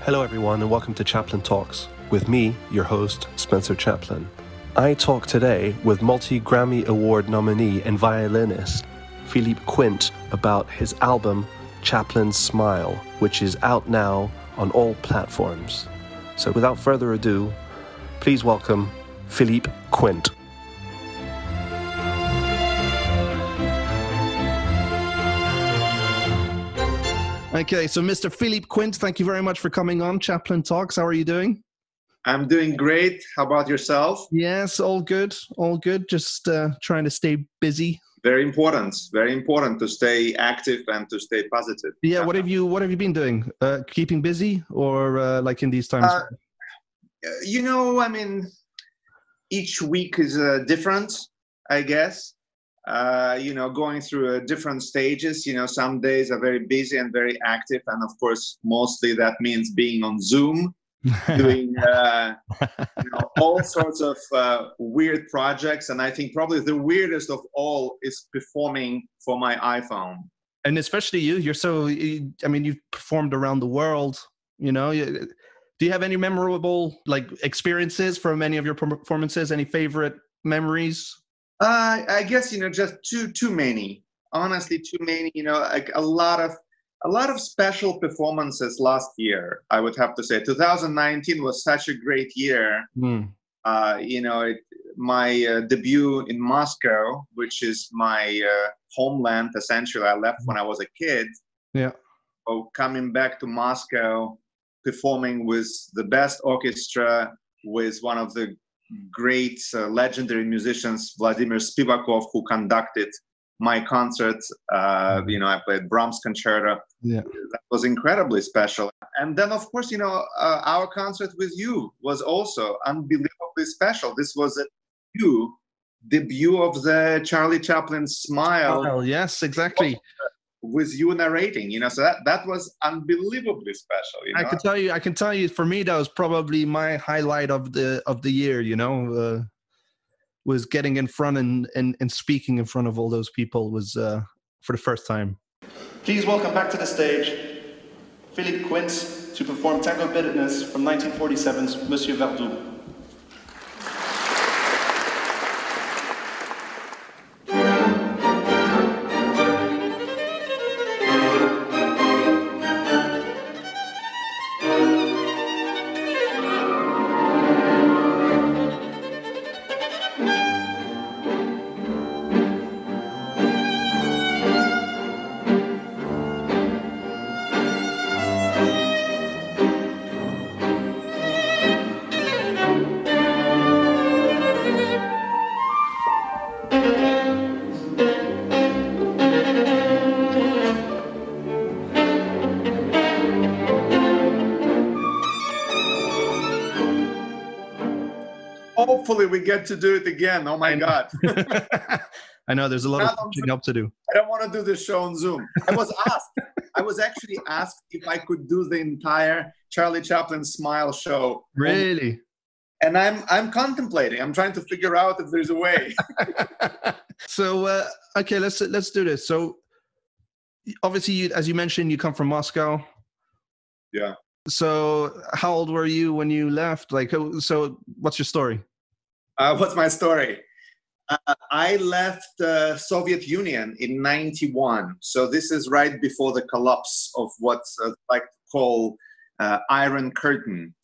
Hello, everyone, and welcome to Chaplin Talks with me, your host, Spencer Chaplin. I talk today with multi Grammy Award nominee and violinist Philippe Quint about his album Chaplin's Smile, which is out now on all platforms. So, without further ado, please welcome Philippe Quint. Okay, so Mr. Philippe Quint, thank you very much for coming on Chaplin Talks. How are you doing? I'm doing great. How about yourself? Yes, all good, all good. Just uh, trying to stay busy. Very important. Very important to stay active and to stay positive. Yeah. What have you What have you been doing? Uh, keeping busy, or uh, like in these times? Uh, you know, I mean, each week is uh, different, I guess. Uh, you know, going through uh, different stages. You know, some days are very busy and very active, and of course, mostly that means being on Zoom, doing uh, you know, all sorts of uh, weird projects. And I think probably the weirdest of all is performing for my iPhone. And especially you, you're so. I mean, you've performed around the world. You know, do you have any memorable like experiences from any of your performances? Any favorite memories? Uh, I guess you know just too too many. Honestly, too many. You know, like a lot of a lot of special performances last year. I would have to say, 2019 was such a great year. Mm. Uh, you know, it, my uh, debut in Moscow, which is my uh, homeland, essentially, I left when I was a kid. Yeah. So coming back to Moscow performing with the best orchestra, with one of the great uh, legendary musicians, Vladimir Spivakov, who conducted my concert. Uh, you know, I played Brahms concerto. Yeah, that was incredibly special. And then, of course, you know, uh, our concert with you was also unbelievably special. This was a you debut of the Charlie Chaplin Smile. Oh, yes, exactly with you narrating you know so that that was unbelievably special you know? i can tell you i can tell you for me that was probably my highlight of the of the year you know uh, was getting in front and, and and speaking in front of all those people was uh, for the first time please welcome back to the stage philippe quint to perform tango bitterness from 1947's monsieur verdoux get to do it again. Oh my God. I know there's a lot of catching up to do. I don't want to do this show on Zoom. I was asked, I was actually asked if I could do the entire Charlie Chaplin Smile show. Really? And I'm I'm contemplating. I'm trying to figure out if there's a way. so uh, okay, let's let's do this. So obviously, you, as you mentioned, you come from Moscow. Yeah. So how old were you when you left? Like, so what's your story? Uh, what's my story? Uh, I left uh, Soviet Union in '91, so this is right before the collapse of what's uh, like to call uh, Iron Curtain.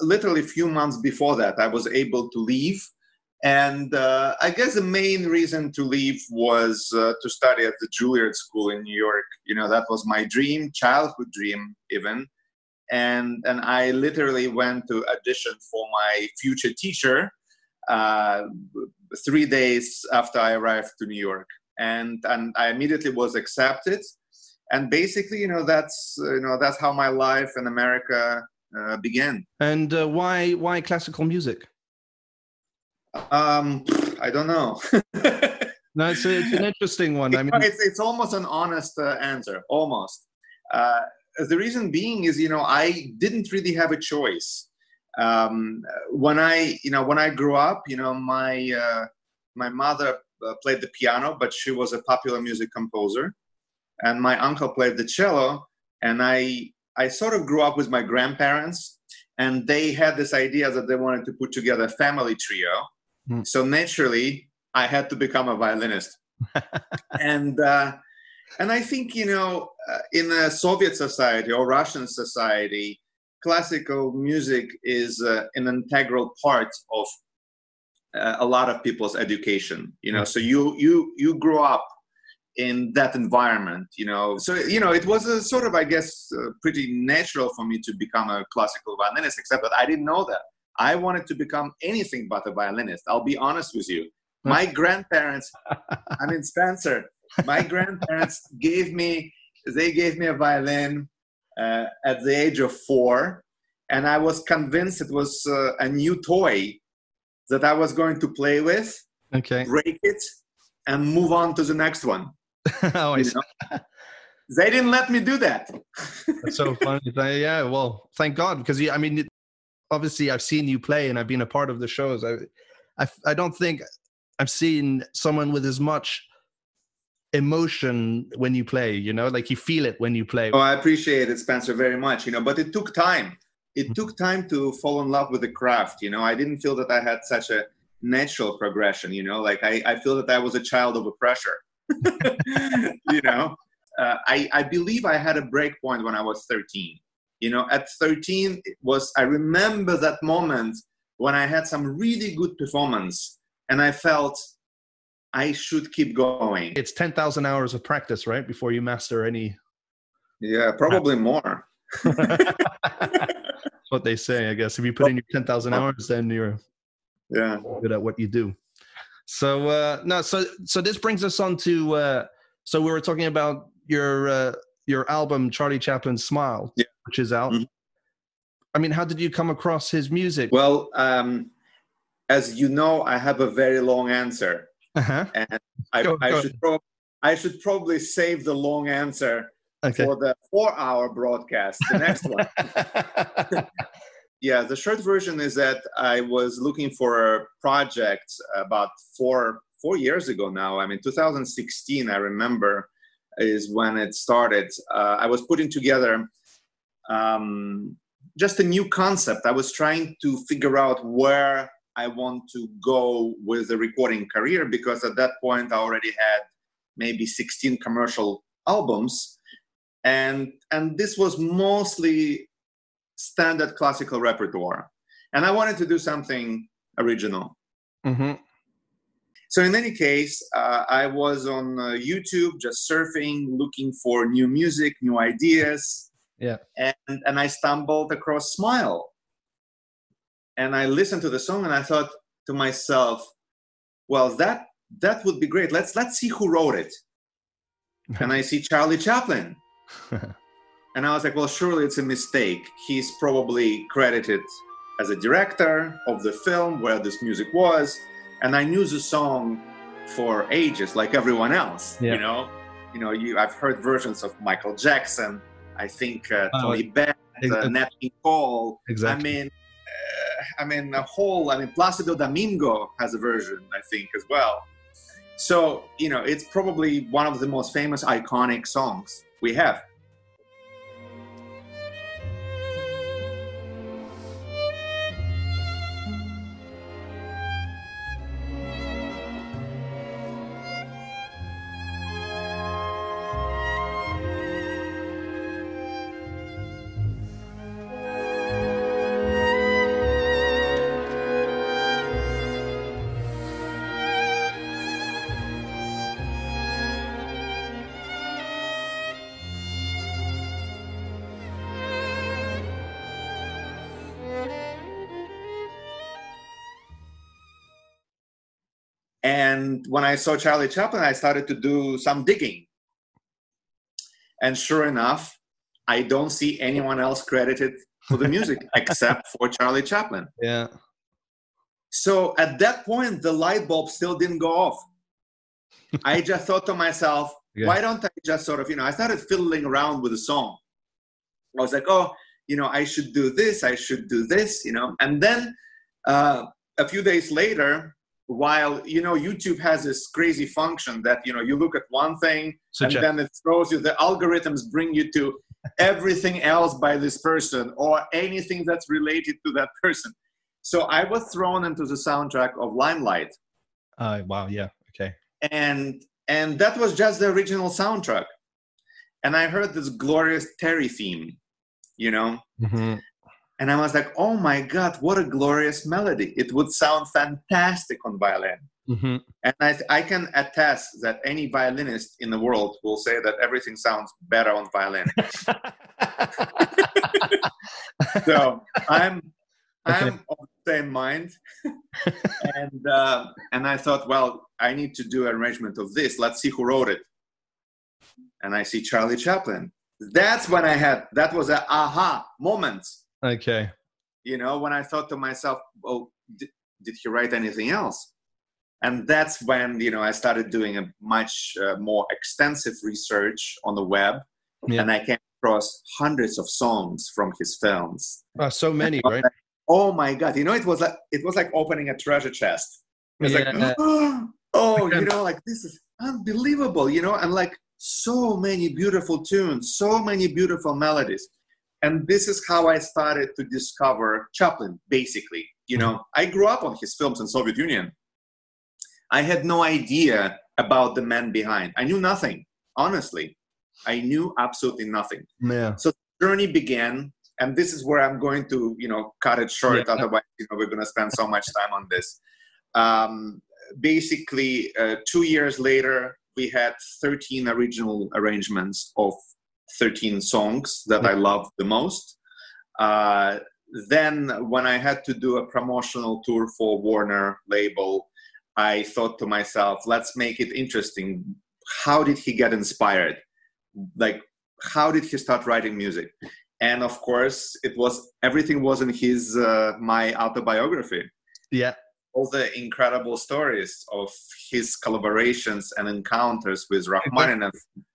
literally a few months before that, I was able to leave, and uh, I guess the main reason to leave was uh, to study at the Juilliard School in New York. You know, that was my dream, childhood dream, even and and I literally went to audition for my future teacher uh, three days after I arrived to New York, and and I immediately was accepted, and basically, you know, that's you know that's how my life in America uh, began. And uh, why why classical music? Um, I don't know. no, it's, a, it's, an interesting one. I mean, it's, it's almost an honest uh, answer, almost. The reason being is you know i didn't really have a choice. Um, when i you know when i grew up you know my uh, my mother uh, played the piano but she was a popular music composer. And my uncle played the cello. And I I sort of grew up with my grandparents, and they had this idea that they wanted to put together a family trio. Hmm. So naturally, I had to become a violinist, and uh, and I think you know, uh, in a Soviet society or Russian society, classical music is uh, an integral part of uh, a lot of people's education. You know, so you you you grow up in that environment you know. So you know it was a sort of i guess uh, pretty natural for me to become a classical violinist except that i didn't know that. I wanted to become anything but a violinist i'll be honest with you. My grandparents i mean spencer my grandparents gave me they gave me a violin uh, at the age of four and i was convinced it was uh, a new toy that i was going to play with Okay. break it and move on to the next one oh, I you see. they didn't let me do that That's so funny. Yeah, well, thank God because I mean, obviously, I've seen you play and I've been a part of the shows. I, I, I don't think I've seen someone with as much emotion when you play. You know, like you feel it when you play. oh i appreciate it spencer very much you know? But it took time. It took time to fall in love with the craft you know? I didn't feel that i had such a natural progression you know? Like i, I feel that i was a child of a pressure you know? Uh, I, I believe i had a break point when i was 13 you know? At 13 it was i remember that moment when i had some really good performance and i felt i should keep going It's ten thousand hours of practice, right, before you master any. yeah probably more That's what they say, I guess. If you put in your ten thousand hours, then you're yeah good at what you do. So uh, no, so so this brings us on to uh, so we were talking about your uh, your album Charlie Chaplin's Smile, Yeah. which is out. Mhm. I mean, how did you come across his music? Well, um, as you know, I have a very long answer, uh-huh. and I, Go- I go should prob- I should probably save the long answer Okay. for the four-hour broadcast, the next one. yeah, the short version is that I was looking for a project about four four years ago now. I mean, 2016, I remember, is when it started. Uh, I was putting together um, just a new concept. I was trying to figure out where I want to go with a recording career because at that point I already had maybe 16 commercial albums, and and this was mostly standard classical repertoire, and I wanted to do something original. hmm So in any case, uh, I was on uh, YouTube just surfing, looking for new music, new ideas. Yeah. And and I stumbled across Smile. And I listened to the song and I thought to myself, well, that that would be great. Let's let's see who wrote it. And I see Charlie Chaplin. And I was like, well, surely it's a mistake. He's probably credited as a director of the film where this music was. And I knew the song for ages, like everyone else. Yeah. You know, you know, you I've heard versions of Michael Jackson. I think uh, Oh, Tony Bennett, ex- uh, Nat King Cole. exactly. I mean, uh, I mean, a whole. I mean, Placido Domingo has a version, I think, as well. So you know, it's probably one of the most famous, iconic songs we have. And when I saw Charlie Chaplin, I started to do some digging. And sure enough, I don't see anyone else credited for the music except for Charlie Chaplin. yeah. So at that point, the light bulb still didn't go off. I just thought to myself, Yeah. why don't I just sort of, you know, I started fiddling around with the song. I was like, oh, you know, I should do this, I should do this, you know. And then uh, a few days later, while, you know, YouTube has this crazy function that, you know, you look at one thing Suggest- and then it throws you, the algorithms bring you to everything else by this person or anything that's related to that person. So I was thrown into the soundtrack of Limelight. Uh, wow, yeah, okay. And and that was just the original soundtrack. And I heard this glorious Terry theme, you know. Mm-hmm. And I was like, oh my God, what a glorious melody. It would sound fantastic on violin. Mm-hmm. And I, I can attest that any violinist in the world will say that everything sounds better on violin. so I'm I'm of the same mind, and uh, and I thought, well, I need to do an arrangement of this. Let's see who wrote it. And I see Charlie Chaplin. That's when I had that was a aha moment. Okay. You know, when I thought to myself, oh, did, did he write anything else? And that's when you know I started doing a much uh, more extensive research on the web, Yeah. and I came across hundreds of songs from his films. Uh, so many, right? Oh my god! You know, it was like it was like opening a treasure chest. It was Yeah. like, oh, you know, like this is unbelievable. You know, and like so many beautiful tunes, so many beautiful melodies. And this is how I started to discover Chaplin. Basically, you know, I grew up on his films in Soviet Union. I had no idea about the man behind. I knew nothing. Honestly, I knew absolutely nothing Yeah. So the journey began and this is where i'm going to you know cut it short Yeah. otherwise you know we're going to spend so much time on this um, basically uh, two years later we had 13 original arrangements of 13 songs that i love the most. Uh, then when i had to do a promotional tour for warner label i thought to myself let's make it interesting. How did he get inspired? Like how did he start writing music? And of course it was everything was in his uh, my autobiography. Yeah. All the incredible stories of his collaborations and encounters with rachmaninoff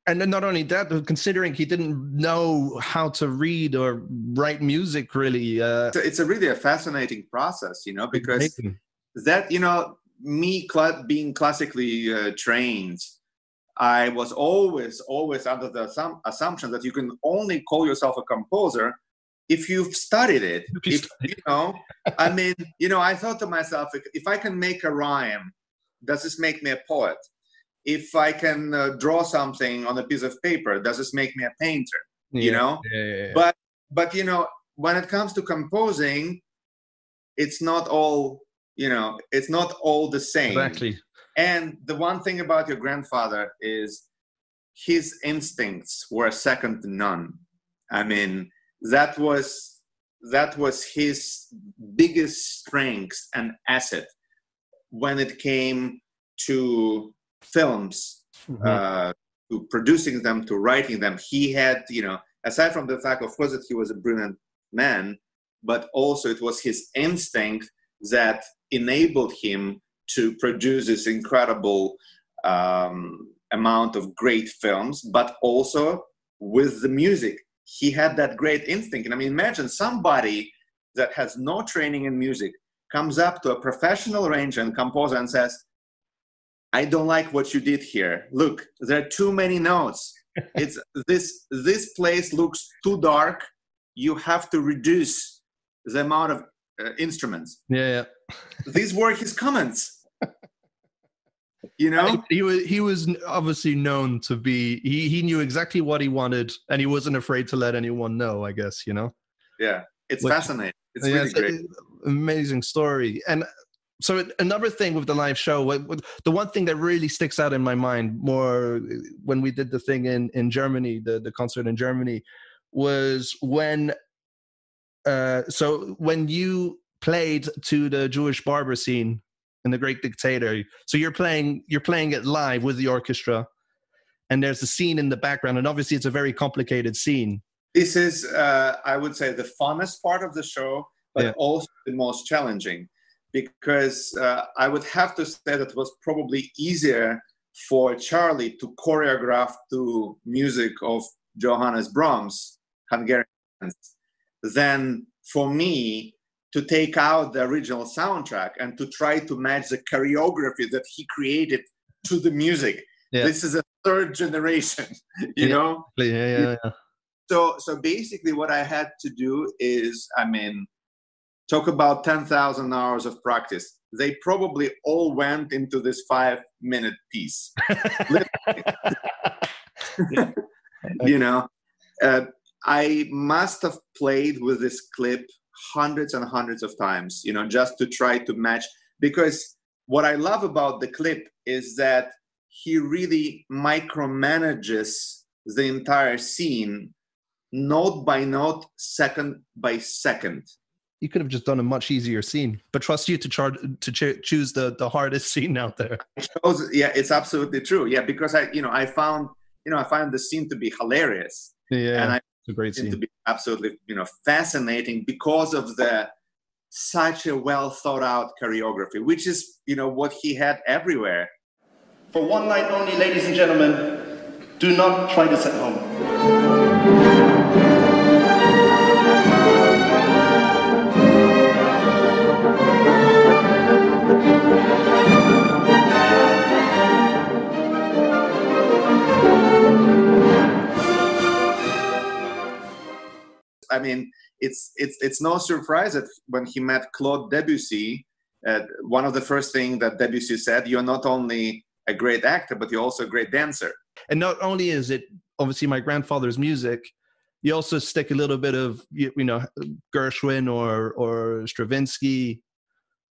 And not only that, but considering he didn't know how to read or write music really. Uh, So it's a really a fascinating process you know because amazing. that you know me cla- being classically uh, trained i was always always under the assum- assumption that you can only call yourself a composer if you've studied it If you know i mean you know i thought to myself if, if i can make a rhyme does this make me a poet? If i can uh, draw something on a piece of paper does this make me a painter? You know? Yeah, yeah, yeah. but but you know when it comes to composing it's not all you know it's not all the same. Exactly. and the one thing about your grandfather is his instincts were second to none. I mean that was that was his biggest strength and asset when it came to films Mhm. uh, to producing them, to writing them. He had, you know, aside from the fact, of course, that he was a brilliant man, but also it was his instinct that enabled him to produce this incredible um, amount of great films, but also with the music. He had that great instinct. And I mean, imagine somebody that has no training in music comes up to a professional arranger and composer and says, I don't like what you did here. Look, there are too many notes. It's this this place looks too dark. You have to reduce the amount of uh, instruments. Yeah, yeah. These were his comments. You know? he was he was obviously known to be he he knew exactly what he wanted and he wasn't afraid to let anyone know i guess you know Yeah. It's Which- fascinating. It's Yeah, really it's great. amazing story and so another thing with the live show what- what- the one thing that really sticks out in my mind more when we did the thing in in germany the the concert in germany was when uh so when you played to the jewish barber scene in the great dictator so you're playing you're playing it live with the orchestra and there's a scene in the background and obviously it's a very complicated scene This is, uh, I would say, the funnest part of the show, but Yeah. also the most challenging because uh, I would have to say that it was probably easier for Charlie to choreograph to music of Johannes Brahms, Hungarian, than for me to take out the original soundtrack and to try to match the choreography that he created to the music. Yeah. This is a third generation, you Yeah. know? yeah yeah, yeah. So so basically, what I had to do is, I mean, talk about ten thousand hours of practice. They probably all went into this five minute piece. you know, uh, I must have played with this clip hundreds and hundreds of times, you know, just to try to match. Because what I love about the clip is that he really micromanages the entire scene, note by note, second by second. You could have just done a much easier scene, but trust you to charge to ch- choose the the hardest scene out there. Chose, yeah, it's absolutely true. Yeah, because I, you know, I found, you know, I found the scene to be hilarious. Yeah, and I a great scene. to be absolutely, you know, fascinating because of the such a well thought out choreography, which is, you know, what he had everywhere. For one night only, ladies and gentlemen, do not try this at home. I mean, it's it's it's no surprise that when he met Claude Debussy, uh, one of the first things that Debussy said, "You're not only a great actor, but you're also a great dancer." And not only is it obviously my grandfather's music, you also stick a little bit of you, you know Gershwin or or Stravinsky.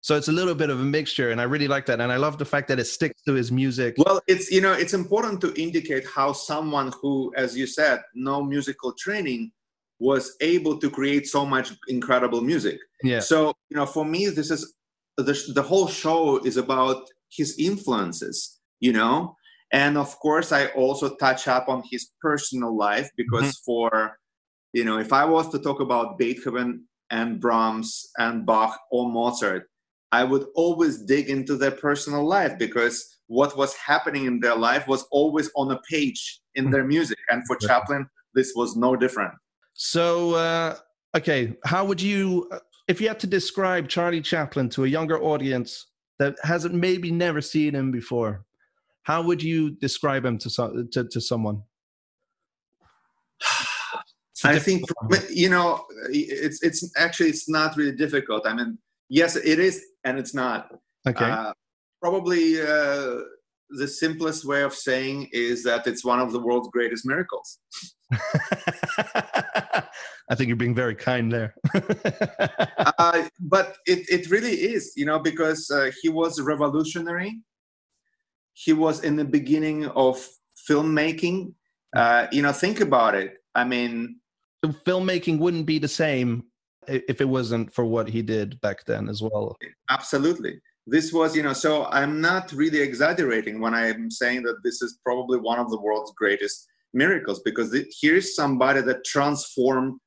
So it's a little bit of a mixture, and I really like that. And I love the fact that it sticks to his music. Well, it's you know it's important to indicate how someone who, as you said, no musical training was able to create so much incredible music. Yeah. So you know, for me, this is the the whole show is about his influences. You know, and of course, I also touch up on his personal life because mm-hmm. for you know, if I was to talk about Beethoven and Brahms and Bach or Mozart, I would always dig into their personal life because what was happening in their life was always on a page in mm-hmm. their music. And for Chaplin, this was no different. So, uh, okay, how would you, if you had to describe Charlie Chaplin to a younger audience that hasn't maybe never seen him before, how would you describe him to to, to someone? I think you know it's it's actually it's not really difficult. I mean, yes, it is, and it's not. Okay. Uh, probably uh, the simplest way of saying is that it's one of the world's greatest miracles. I think you're being very kind there. uh, but it, it really is, you know, because uh, he was revolutionary. He was in the beginning of filmmaking. Uh, you know, think about it. I mean, filmmaking wouldn't be the same if it wasn't for what he did back then as well. Absolutely. This was, you know, so I'm not really exaggerating when I'm saying that this is probably one of the world's greatest miracles because here's somebody that transformed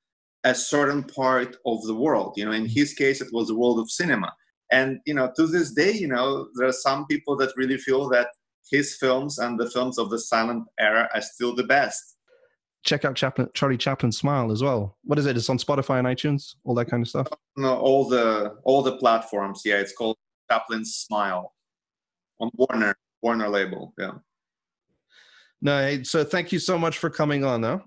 a certain part of the world. You know in his case it was the world of cinema. And you know to this day you know there are some people that really feel that his films and the films of the silent era are still the best. Check out Chaplin, charlie Chaplin's smile as well. What is it? It's on spotify and itunes all that kind of stuff? No all the all the platforms. Yeah it's called chaplin's smile on warner warner label yeah no, so thank you so much for coming on. Though.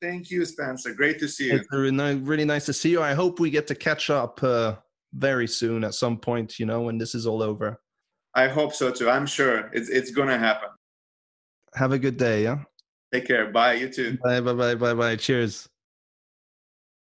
Thank you, Spencer. Great to see you. It's really nice to see you. I hope we get to catch up uh, very soon at some point. You know, when this is all over. I hope so too. I'm sure it's it's gonna happen. Have a good day. Yeah. Take care. Bye. You too. Bye. Bye. Bye. Bye. Bye. Cheers.